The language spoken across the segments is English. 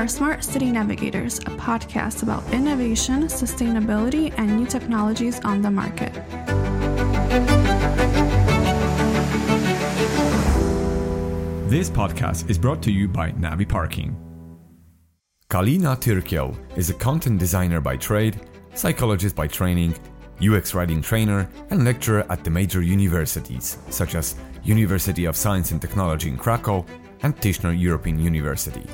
are Smart City Navigators, a podcast about innovation, sustainability, and new technologies on the market. This podcast is brought to you by NaviParking. Kalina Tyrkiel is a content designer by trade, psychologist by training, UX writing trainer, and lecturer at the major universities such as University of Science and Technology in Krakow and Tischner European University.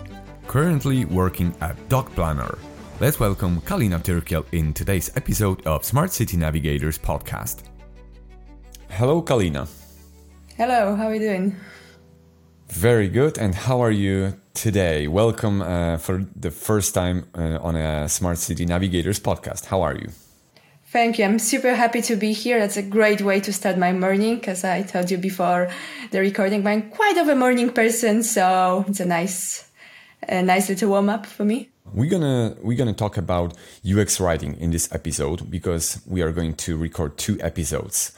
Currently working at DocPlanner. Let's welcome Kalina Tyrkiel in today's episode of Smart City Navigators podcast. Hello, Kalina. Hello, how are you doing? Very good. And how are you today? Welcome uh, for the first time uh, on a Smart City Navigators podcast. How are you? Thank you. I'm super happy to be here. That's a great way to start my morning because I told you before the recording, I'm quite of a morning person, so it's a nice, a nice little warm up for me. We're gonna we're gonna talk about UX writing in this episode because we are going to record two episodes.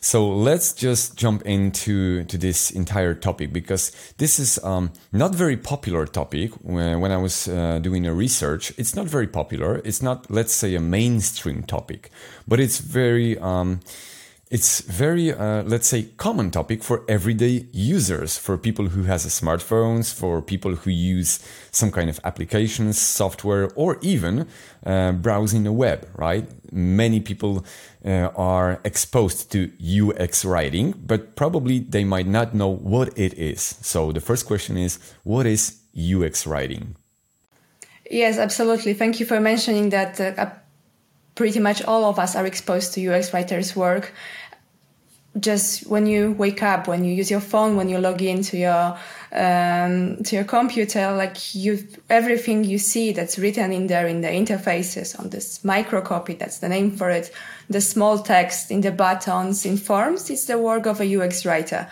So let's just jump into to this entire topic because this is um, not very popular topic. When, I was uh, doing a research, it's not very popular. It's not, let's say, a mainstream topic, but it's very um, it's very uh, let's say common topic for everyday users for people who has smartphones for people who use some kind of applications software or even uh, browsing the web right? Many people uh, are exposed to ux writing but probably they might not know what it is. So the first question is what is ux writing? Yes absolutely. Thank you for mentioning that uh, pretty much all of us are exposed to UX writers' work. Just when you wake up, when you use your phone, when you log into your um, to your computer, like you, everything you see that's written in there in the interfaces on this microcopy, that's the name for it, the small text in the buttons, in forms, it's the work of a UX writer.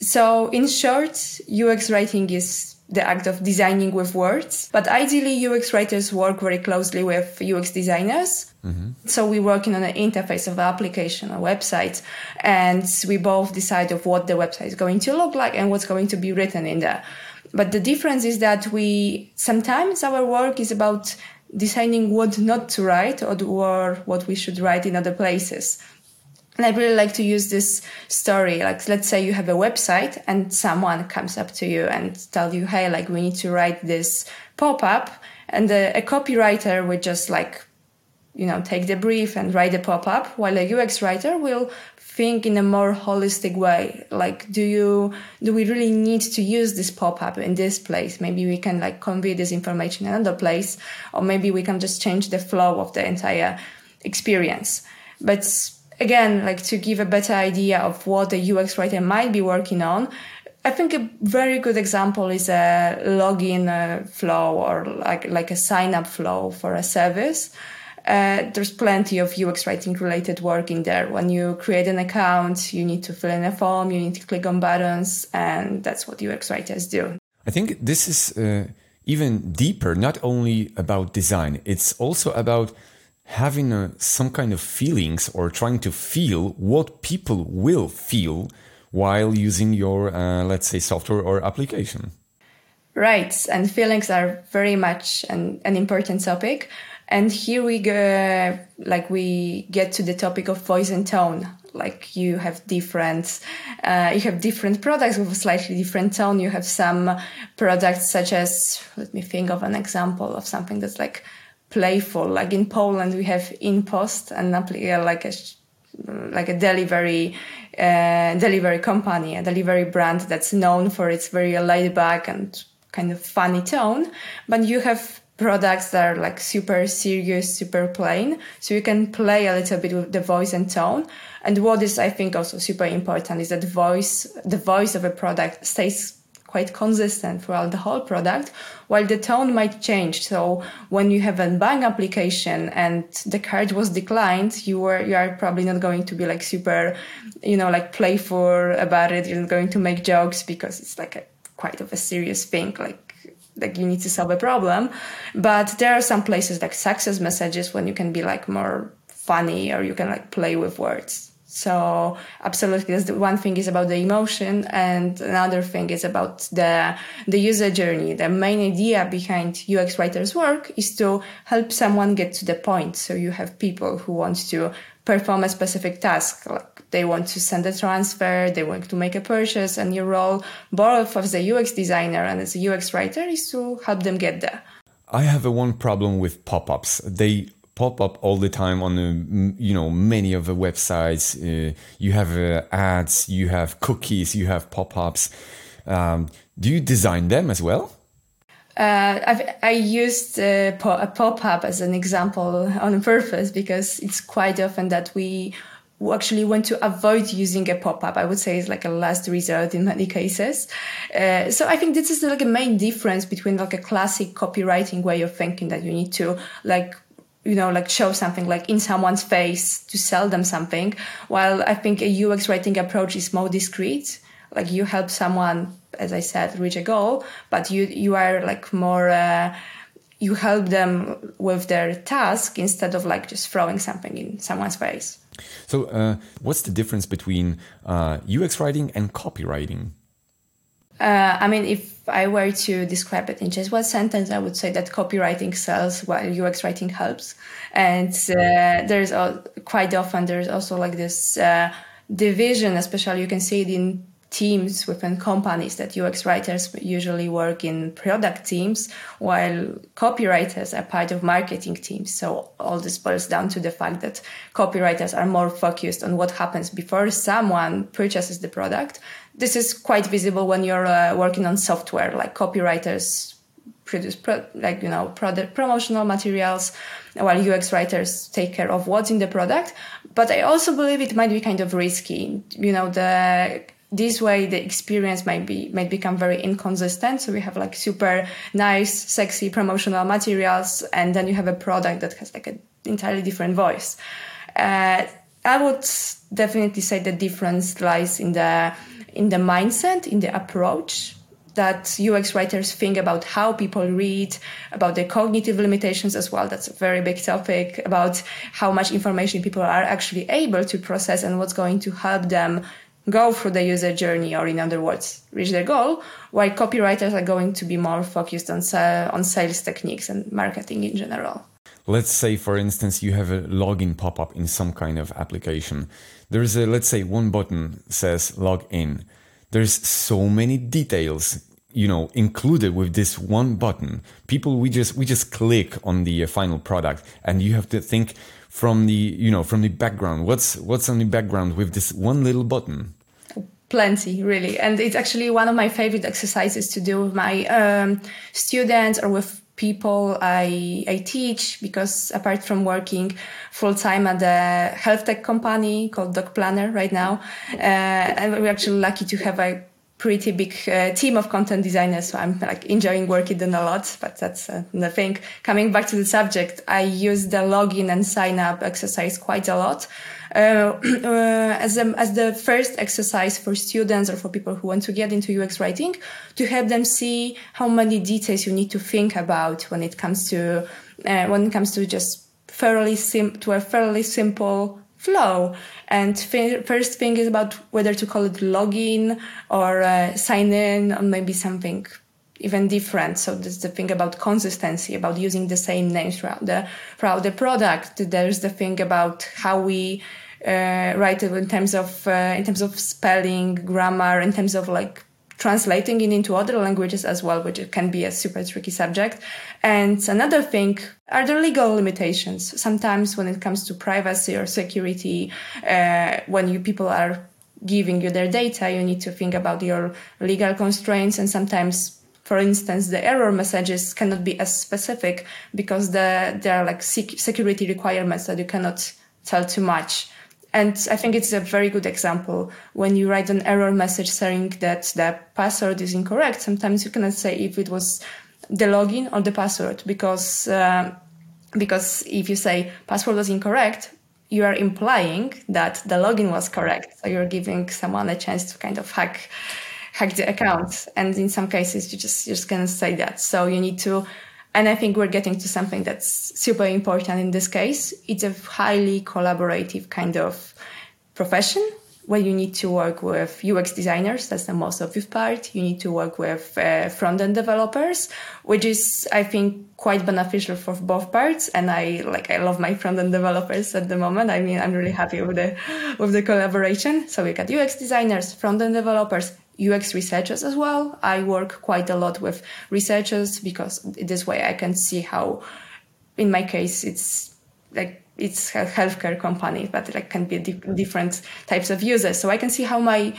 So, in short, UX writing is the act of designing with words. But ideally, UX writers work very closely with UX designers. Mm-hmm. So we're working on an interface of the application, or website, and we both decide of what the website is going to look like and what's going to be written in there. But the difference is that we sometimes our work is about deciding what not to write or, or what we should write in other places. And I really like to use this story. Like, let's say you have a website and someone comes up to you and tell you, Hey, like we need to write this pop up. And the, a copywriter would just like, you know, take the brief and write the pop up while a UX writer will think in a more holistic way. Like, do you, do we really need to use this pop up in this place? Maybe we can like convey this information in another place, or maybe we can just change the flow of the entire experience. But again, like to give a better idea of what a UX writer might be working on, I think a very good example is a login uh, flow or like like a sign up flow for a service. Uh, there's plenty of UX writing related work in there. When you create an account, you need to fill in a form, you need to click on buttons, and that's what UX writers do. I think this is uh, even deeper, not only about design, it's also about having a, some kind of feelings or trying to feel what people will feel while using your, uh, let's say, software or application. Right, and feelings are very much an, an important topic. And here we go, like we get to the topic of voice and tone. Like you have different, uh, you have different products with a slightly different tone. You have some products such as, let me think of an example of something that's like playful. Like in Poland, we have InPost and like a like a delivery uh, delivery company, a delivery brand that's known for its very laid back and kind of funny tone. But you have products that are like super serious, super plain. So you can play a little bit with the voice and tone. And what is, I think, also super important is that voice, the voice of a product stays quite consistent throughout the whole product, while the tone might change. So when you have a bank application and the card was declined, you were you are probably not going to be like super, you know, like playful about it. You're not going to make jokes because it's like a quite of a serious thing, like like you need to solve a problem. But there are some places like success messages when you can be like more funny or you can like play with words. So absolutely, that's the one thing is about the emotion, and another thing is about the the user journey. The main idea behind UX writers' work is to help someone get to the point. So you have people who want to perform a specific task, like they want to send a transfer, they want to make a purchase, and your role, both as a UX designer and as a UX writer, is to help them get there. I have a one problem with pop-ups. They pop up all the time on the, you know many of the websites. Uh, you have uh, ads, you have cookies, you have pop-ups. Um, do you design them as well? Uh, i used uh, a pop-up as an example on purpose because it's quite often that we actually want to avoid using a pop-up. I would say it's like a last resort in many cases. Uh, so I think this is like a main difference between like a classic copywriting way of thinking that you need to like you know, like show something like in someone's face to sell them something. While I think a UX writing approach is more discreet. Like you help someone, as I said, reach a goal, but you, you are like more, uh, you help them with their task instead of like just throwing something in someone's face. So, uh, what's the difference between uh, UX writing and copywriting? Uh, I mean, if I were to describe it in just one sentence, I would say that copywriting sells while UX writing helps. And uh, there's quite often there's also like this uh, division, especially you can see it in teams within companies that UX writers usually work in product teams, while copywriters are part of marketing teams. So all this boils down to the fact that copywriters are more focused on what happens before someone purchases the product. This is quite visible when you're uh, working on software, like copywriters produce pro- like you know product promotional materials while UX writers take care of what's in the product but I also believe it might be kind of risky you know the this way the experience might be might become very inconsistent so we have like super nice sexy promotional materials and then you have a product that has like an entirely different voice uh, i would definitely say the difference lies in the in the mindset in the approach that UX writers think about how people read, about the cognitive limitations as well. That's a very big topic about how much information people are actually able to process and what's going to help them go through the user journey or in other words reach their goal while copywriters are going to be more focused on, on sales techniques and marketing in general. Let's say for instance you have a login pop-up in some kind of application. There's a let's say one button says log in. There's so many details you know included with this one button. People we just we just click on the uh, final product and you have to think from the you know from the background. What's what's on the background with this one little button plenty really and it's actually one of my favorite exercises to do with my um, students or with people I, I teach because apart from working full time at a health tech company called DocPlanner right now, uh, and we're actually lucky to have a pretty big uh, team of content designers. So I'm like enjoying working them a lot, but that's uh, the thing. Coming back to the subject, I use the login and sign up exercise quite a lot. Uh, uh, as, a, as the first exercise for students or for people who want to get into UX writing to help them see how many details you need to think about when it comes to uh, when it comes to just fairly sim- to a fairly simple flow. And first thing is about whether to call it login or uh, sign in or maybe something even different. So there's the thing about consistency, about using the same names throughout the throughout the product. There's the thing about how we uh, it in terms of uh, in terms of spelling, grammar, in terms of like translating it into other languages as well, which can be a super tricky subject. And another thing are the legal limitations. Sometimes when it comes to privacy or security, uh, when you people are giving you their data, you need to think about your legal constraints and sometimes for instance, the error messages cannot be as specific because the, there are like security requirements that you cannot tell too much. And I think it's a very good example when you write an error message saying that the password is incorrect. Sometimes you cannot say if it was the login or the password because uh, because if you say password was incorrect, you are implying that the login was correct. So you're giving someone a chance to kind of hack hack the account. And in some cases, you just, you're just to say that. So you need to, and I think we're getting to something that's super important in this case. It's a highly collaborative kind of profession where you need to work with UX designers. That's the most obvious part. You need to work with uh, front end developers, which is, I think, quite beneficial for both parts. And I like, I love my front end developers at the moment. I mean, I'm really happy with the, with the collaboration. So we got UX designers, front end developers, UX researchers as well. I work quite a lot with researchers because this way I can see how, in my case, it's like it's a healthcare company, but like can be different types of users. So I can see how my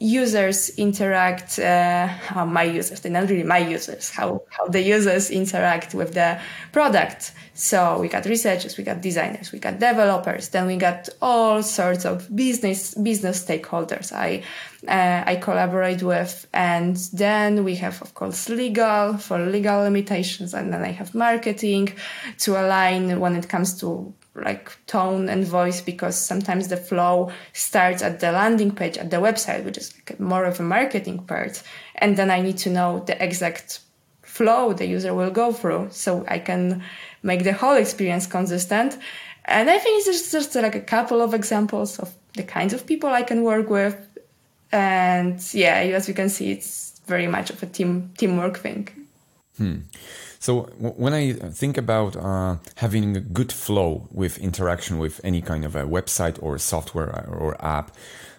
users interact, uh, how my users, they're not really my users, how, how the users interact with the product. So we got researchers, we got designers, we got developers, then we got all sorts of business, business stakeholders I, uh, I collaborate with. And then we have, of course, legal for legal limitations. And then I have marketing to align when it comes to like tone and voice because sometimes the flow starts at the landing page at the website, which is like more of a marketing part. And then I need to know the exact flow the user will go through so I can make the whole experience consistent. And I think it's just, just like a couple of examples of the kinds of people I can work with. And yeah, as you can see, it's very much of a team teamwork thing. Hmm. So when I think about uh, having a good flow with interaction with any kind of a website or software or app,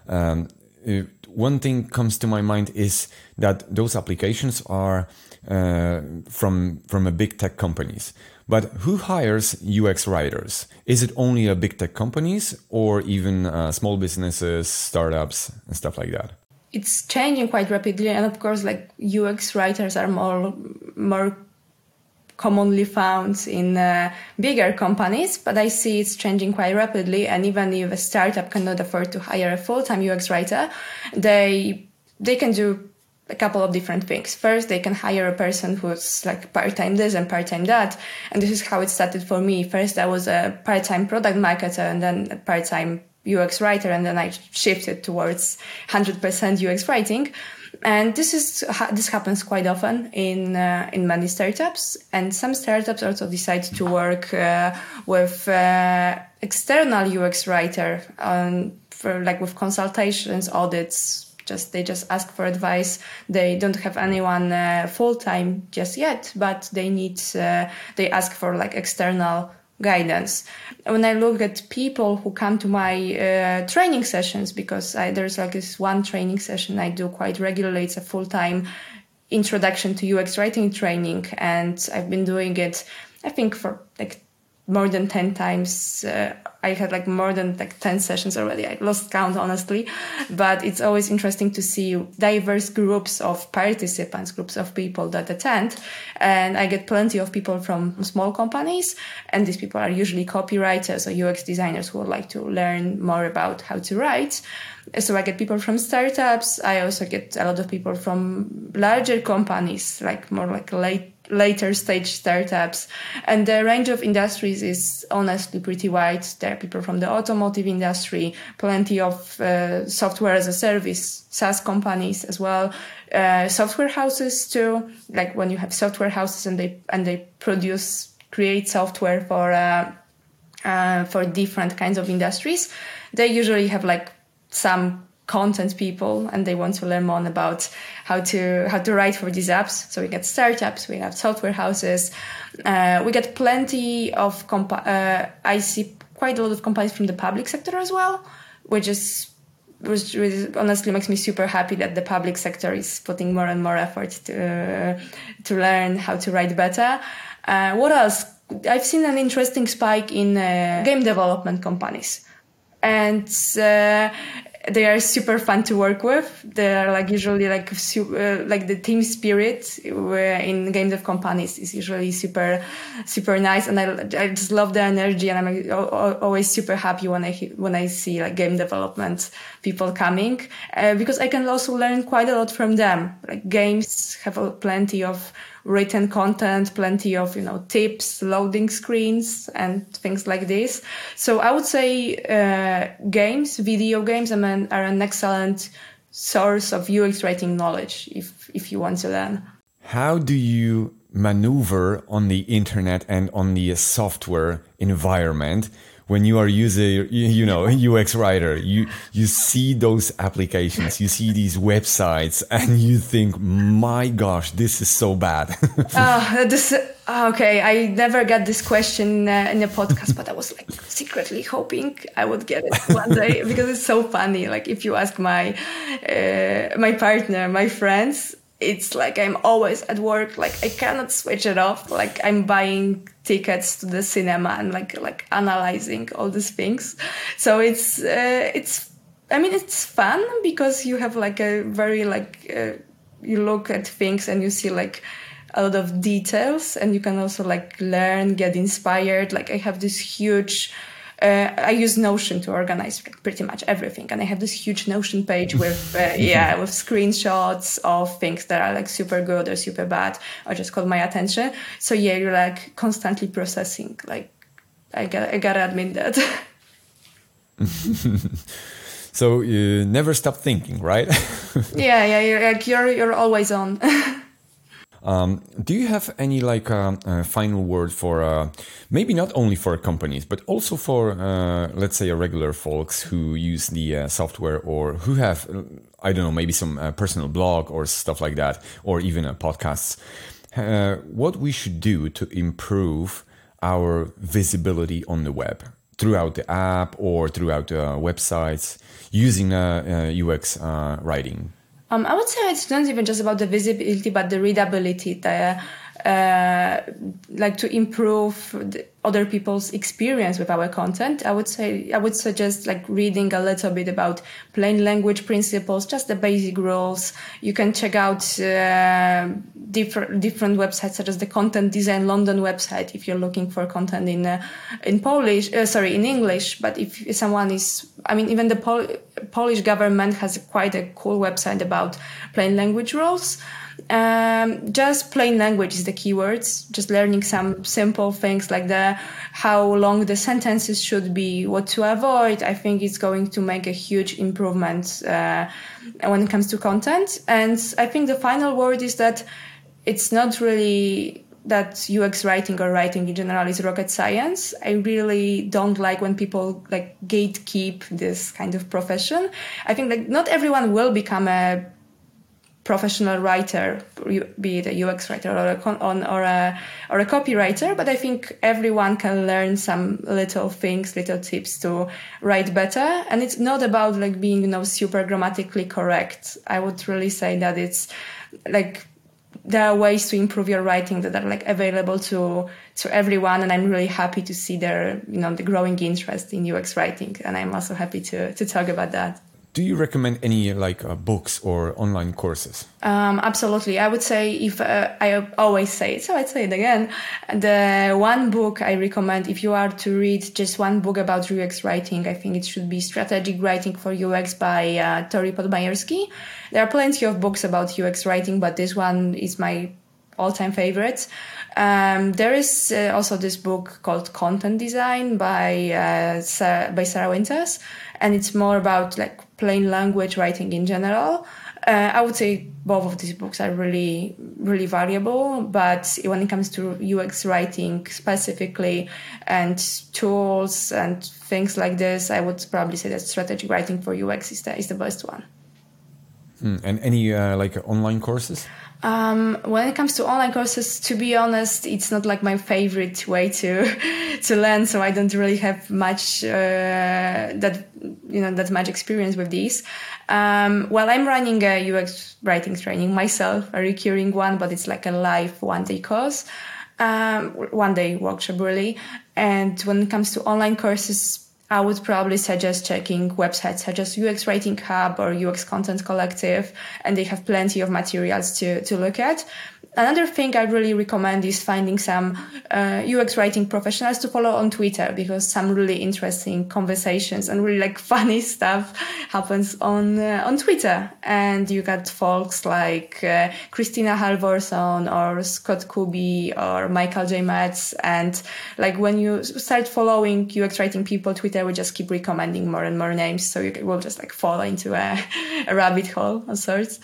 um, uh, one thing comes to my mind is that those applications are uh, from from a big tech companies. But who hires UX writers? Is it only a big tech companies or even uh, small businesses, startups, and stuff like that? It's changing quite rapidly, and of course, like UX writers are more more commonly found in uh, bigger companies, but I see it's changing quite rapidly. And even if a startup cannot afford to hire a full-time UX writer, they they can do a couple of different things. First, they can hire a person who's like part-time this and part-time that. And this is how it started for me. First, I was a part-time product marketer and then a part-time UX writer. And then I shifted towards 100% UX writing and this is this happens quite often in uh, in many startups. And some startups also decide to work uh, with uh, external UX writer on for like with consultations audits. Just they just ask for advice. They don't have anyone uh, full time just yet but they need uh, they ask for like external guidance. When I look at people who come to my uh, training sessions, because I, there's like this one training session I do quite regularly, it's a full time introduction to UX writing training, and I've been doing it, I think, for like more than 10 times. Uh, I had like more than like 10 sessions already. I lost count, honestly. But it's always interesting to see diverse groups of participants, groups of people that attend. And I get plenty of people from small companies. And these people are usually copywriters or UX designers who would like to learn more about how to write. So I get people from startups. I also get a lot of people from larger companies, like more like late later stage startups. And the range of industries is honestly pretty wide. There are people from the automotive industry, plenty of uh, software as a service, SaaS companies as well, uh, software houses too. Like when you have software houses and they and they produce create software for uh, uh for different kinds of industries, they usually have like some content people and they want to learn more about how to how to write for these apps. So we get startups we have software houses. Uh, we get plenty of uh, i see quite a lot of companies from the public sector as well which is which really honestly makes me super happy that the public sector is putting more and more effort to uh, to learn how to write better. Uh, what else? I've seen an interesting spike in uh, game development companies. And uh, they are super fun to work with. They are like usually like uh, like the team spirit in games of companies is usually super super nice, and I, I just love the energy, and I'm always super happy when I when I see like game development people coming uh, because I can also learn quite a lot from them. Like games have plenty of written content, plenty of, you know, tips, loading screens and things like this. So I would say, uh, games, video games, I mean, are an excellent source of UX writing knowledge if, if you want to learn. How do you maneuver on the internet and on the software environment when you are user, you know, UX writer, you, you see those applications, you see these websites and you think, my gosh, this is so bad. uh, this, okay. I never got this question uh, in a podcast, but I was like secretly hoping I would get it one day because it's so funny. Like if you ask my, uh, my partner, my friends, it's like I'm always at work. Like I cannot switch it off. Like I'm buying tickets to the cinema and like like analyzing all these things. So it's uh, it's I mean it's fun because you have like a very like uh, you look at things and you see like a lot of details and you can also like learn get inspired like i have this huge uh, I use Notion to organize pretty much everything, and I have this huge Notion page with uh, yeah with screenshots of things that are like super good or super bad or just caught my attention. So yeah, you're like constantly processing. Like I got I gotta admit that. so you never stop thinking, right? yeah, yeah, you're like you're you're always on. Um, do you have any like uh, uh, final word for uh, maybe not only for companies but also for uh, let's say regular folks who use the uh, software or who have uh, I don't know maybe some personal blog or stuff like that or even a podcasts? What we should do to improve our visibility on the web throughout the app or throughout websites using UX writing um, I would say it's not even just about the visibility, but the readability, the, uh, like to improve the, other people's experience with our content. I would say I would suggest like reading a little bit about plain language principles, just the basic rules. You can check out uh, different different websites such as the Content Design London website if you're looking for content in uh, in Polish, uh, sorry, in English. But if someone is, I mean, even the Pol- Polish government has quite a cool website about plain language rules. Um, just plain language is the keywords. Just learning some simple things like the how long the sentences should be, what to avoid. I think it's going to make a huge improvement uh, when it comes to content. And I think the final word is that it's not really that UX writing or writing in general is rocket science. I really don't like when people like gatekeep this kind of profession. I think like not everyone will become a professional writer, be it a UX writer or a on, or a or a copywriter. But I think everyone can learn some little things, little tips to write better. And it's not about like being you know super grammatically correct. I would really say that it's like there are ways to improve your writing that are like available to to everyone and i'm really happy to see their you know the growing interest in ux writing and i'm also happy to to talk about that do you recommend any like uh, books or online courses? Um, absolutely. I would say if uh, i always say it so i'd say it again. The one book i recommend if you are to read just one book about ux writing i think it should be strategic writing for ux by uh, Torrey there are plenty of books about ux writing but this one is my all-time favorite. Um, there is uh, also this book called content design by uh, Sarah, by sarah winters and it's more about like plain language writing in general. Uh, I would say both of these books are really, really valuable. But when it comes to UX writing specifically and tools and things like this, I would probably say that strategic writing for UX is the, is the best one. Hmm. And any uh, like online courses? Um, when it comes to online courses, to be honest, it's not like my favorite way to to learn. So I don't really have much uh, that you know that much experience with these. Um, well, I'm running a UX writing training myself, a recurring one, but it's like a live one day course, um, one day workshop really. And when it comes to online courses, I would probably suggest checking websites such as UX Writing Hub or UX Content Collective, and they have plenty of materials to, to look at. Another thing I really recommend is finding some uh, UX writing professionals to follow on Twitter because some really interesting conversations and really like funny stuff happens on uh, on Twitter. And you got folks like uh, Kristina Halvorson or Scott Kubie or Michael J. Metts. And like when you start following UX writing people, Twitter will just keep recommending more and more names. So you will just like fall into a, a rabbit hole of sorts.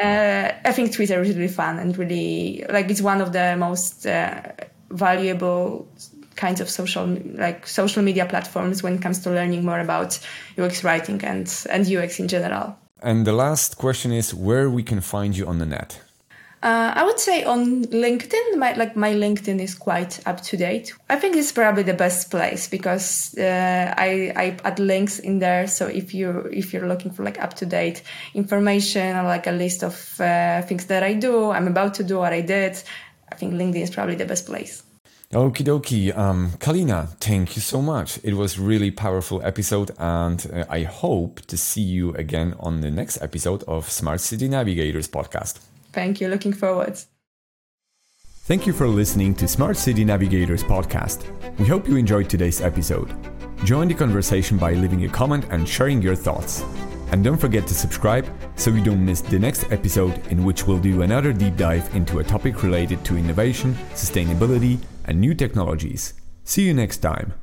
Uh, I think Twitter is really fun and really like it's one of the most uh, valuable kinds of social like social media platforms when it comes to learning more about UX writing and and UX in general. And the last question is where we can find you on the net. Uh, I would say on LinkedIn, my, like my LinkedIn is quite up to date. I think it's probably the best place because uh, I, I add links in there. So if you if you're looking for like up to date information or like a list of uh, things that I do, I'm about to do, what I did, I think LinkedIn is probably the best place. Okie dokie. Um, Kalina, thank you so much. It was really powerful episode, and uh, I hope to see you again on the next episode of Smart City Navigators podcast. Thank you. Looking forward. Thank you for listening to Smart City Navigators podcast. We hope you enjoyed today's episode. Join the conversation by leaving a comment and sharing your thoughts. And don't forget to subscribe so you don't miss the next episode, in which we'll do another deep dive into a topic related to innovation, sustainability, and new technologies. See you next time.